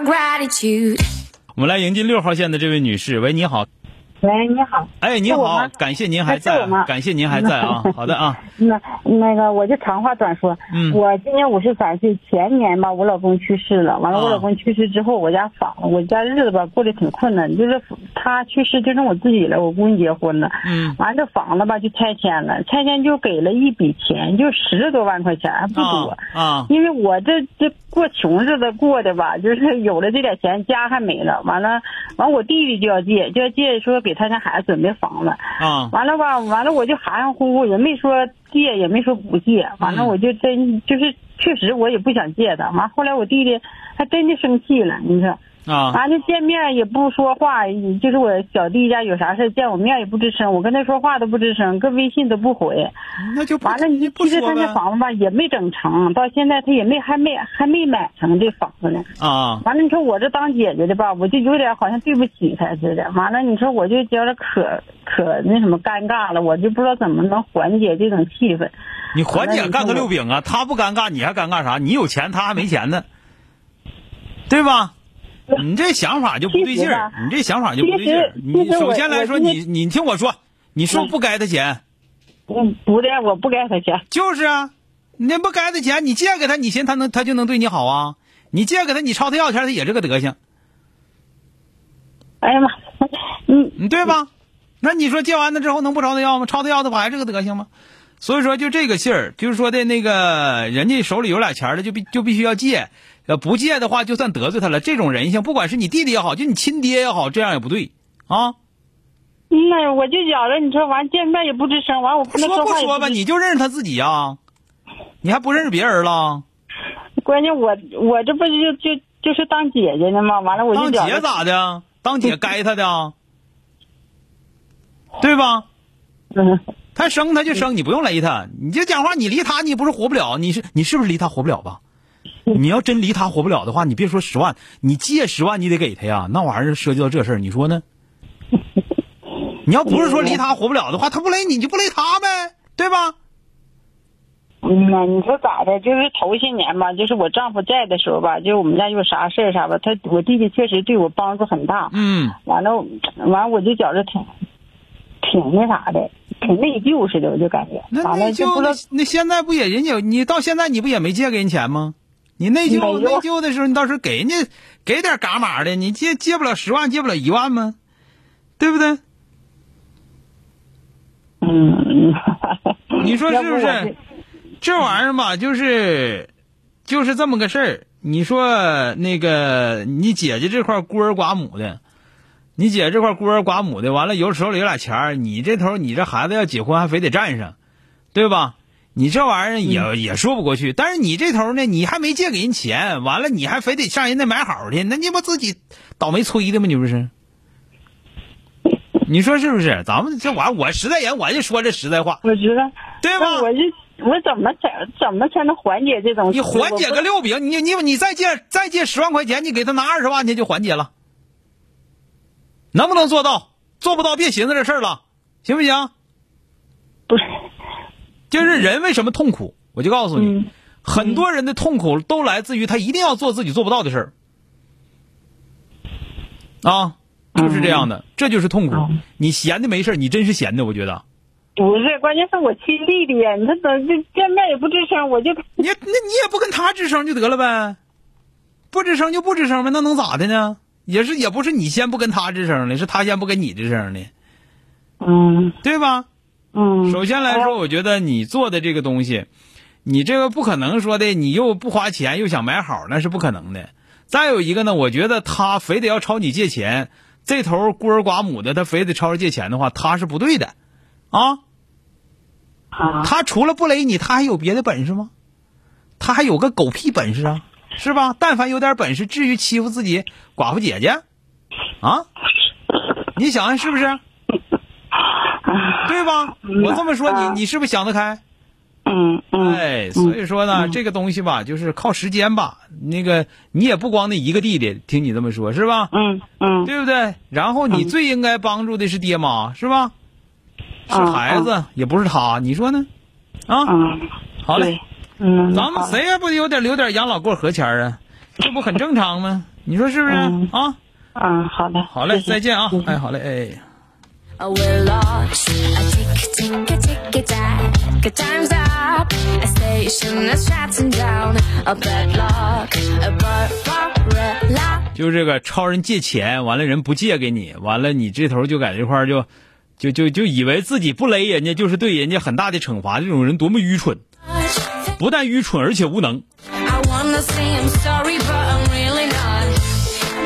Gratitude. 我们来迎接六号线的这位女士，喂，你好，喂，你好。哎，你好感谢您还在感谢您还在啊，好的啊，那那个，我就长话短说。嗯我今年五十三岁，前年吧，我老公去世了。完了，啊我老公去世之后，我家房，我家日子吧过得挺困难。就是他去世，就剩我自己了，我姑娘结婚了。嗯完了，这房子吧就拆迁了，拆迁就给了一笔钱，就十多万块钱，还不多。啊啊，因为我这这过穷日子过的吧，就是有了这点钱，家还没了。完了，完我弟弟就要借，就要借说给他家孩子准备房子。啊完了吧，完了我就含含糊糊，也没说借，也没说不借。完了嗯我就真就是确实我也不想借他。完后来我弟弟还真的生气了，你说。啊完了见面也不说话，就是我小弟家有啥事见我面也不吱声，我跟他说话都不吱声，搁微信都不回。那就完了，你其实他那房子吧也没整成，到现在他也没还没还没买成这房子呢。啊完了，你说我这当姐姐的吧，我就有点好像对不起他似的。完了，你说我就觉得可可那什么尴尬了，我就不知道怎么能缓解这种气氛。你缓解干个六饼啊，他不尴尬，你还尴尬啥？你有钱，他还没钱呢，对吧？你这想法就不对劲儿你这想法就不对劲儿。你首先来说，你你听我说，你是不是不该他钱？嗯，不的，我不该他钱。就是啊，你那不该他钱，你借给他，你寻思他能他就能对你好啊？你借给他，你朝他要钱，他也这个德行，哎呀妈，嗯，你对吧？那你说借完了之后能不朝他要吗？朝他要的不还是个德行吗？所以说就这个信儿，就是说的那个人家手里有俩钱儿的就必就必须要借，呃不借的话就算得罪他了。这种人性，不管是你弟弟也好，就你亲爹也好，这样也不对啊。那我就觉着你说完见面也不吱声，完我不能说不说吧，你就认识他自己呀、你还不认识别人了？关键我我这不就就就是当姐姐呢吗？完了我就当姐咋的？当姐该他的啊，对吧？嗯，他生他就生，你不用勒他。你就讲话，你离他你不是活不了，你是你是不是离他活不了吧？你要真离他活不了的话，你别说十万，你借十万你得给他呀，那玩意儿涉及到这事儿，你说呢？你要不是说离他活不了的话，他不勒你，你就不勒他呗，对吧？嗯呐，你说咋的？就是头些年吧，就是我丈夫在的时候吧，就是我们家有啥事儿啥吧，他我弟弟确实对我帮助很大。嗯，完了，完了我就觉着挺挺那啥的，挺内疚似的，我就感觉。那内疚那那现在不也人家你到现在你不也没借给人钱吗？你内疚内疚的时候，你到时候给人家给点嘎码的，你借借不了十万，借不了一万吗？对不对？嗯，你说是不是这？这玩意儿吧，就是就是这么个事儿。你说那个你姐姐这块孤儿寡母的，你姐这块孤儿寡母的，完了有手里有俩钱儿，你这头你这孩子要结婚还非得占上，对吧？你这玩意儿也、也说不过去。但是你这头呢，你还没借给人钱，完了你还非得上人那买好去，那你不自己倒霉催的吗？你不是？你说是不是？咱们这玩意儿，我实在人，我就说这实在话，我知道，对吧？我就我怎么才怎么才能缓解这种？你缓解个六饼，你你你再借再借十万块钱，你给他拿二十万去就缓解了，能不能做到？做不到别寻思这事儿了，行不行？不是，就是人为什么痛苦，我就告诉你，嗯很多人的痛苦都来自于他一定要做自己做不到的事儿，啊，就是这样的，这就是痛苦。嗯你闲的没事儿你真是闲的，我觉得。不是，关键是我亲弟弟呀，你说怎么就见面也不吱声，我就你那你也不跟他吱声就得了呗，不吱声就不吱声呗，那能咋的呢？也是也不是你先不跟他吱声的，是他先不跟你吱声的，嗯对吧？嗯。首先来说，我觉得你做的这个东西，你这个不可能说的，你又不花钱又想买好，那是不可能的。再有一个呢，我觉得他非得要朝你借钱，这头孤儿寡母的，他非得朝着借钱的话，他是不对的，啊，啊，他除了不勒你，他还有别的本事吗？他还有个狗屁本事啊，是吧？但凡有点本事，至于欺负自己寡妇姐姐啊？你想想是不是？对吧？我这么说，你你是不是想得开？嗯嗯，哎，所以说呢，这个东西吧，就是靠时间吧。那个你也不光那一个弟弟，听你这么说，是吧？嗯嗯对不对？然后你最应该帮助的是爹妈，是吧？是嗯孩子，也不是他，你说呢？啊，嗯，好嘞对，，嗯，咱们谁也不有点留点养老过河钱啊？这不很正常吗？你说是不是？嗯啊，嗯，好的，好嘞，谢谢再见啊谢！谢哎，好嘞，哎。Oh, we're lost. A tick, tick, a tick, a tack. A time's up. A station that's shutting down. A bad luck. A Barbarella. 就这个超人借钱，完了人不借给你，完了你这头就在这块儿就，就就就以为自己不勒人家就是对人家很大的惩罚，这种人多么愚蠢！不但愚蠢，而且无能。I wanna say I'm sorry, but I'm really not.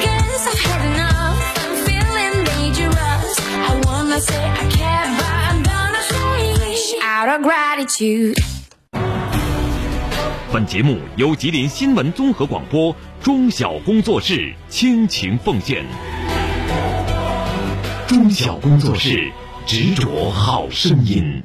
Guess I've had enough. I'm feeling dangerous. I wanna say I care, but I'm gonna say out of gratitude. 本节目由吉林新闻综合广播中小工作室倾情奉献。中小工作室执着好声音。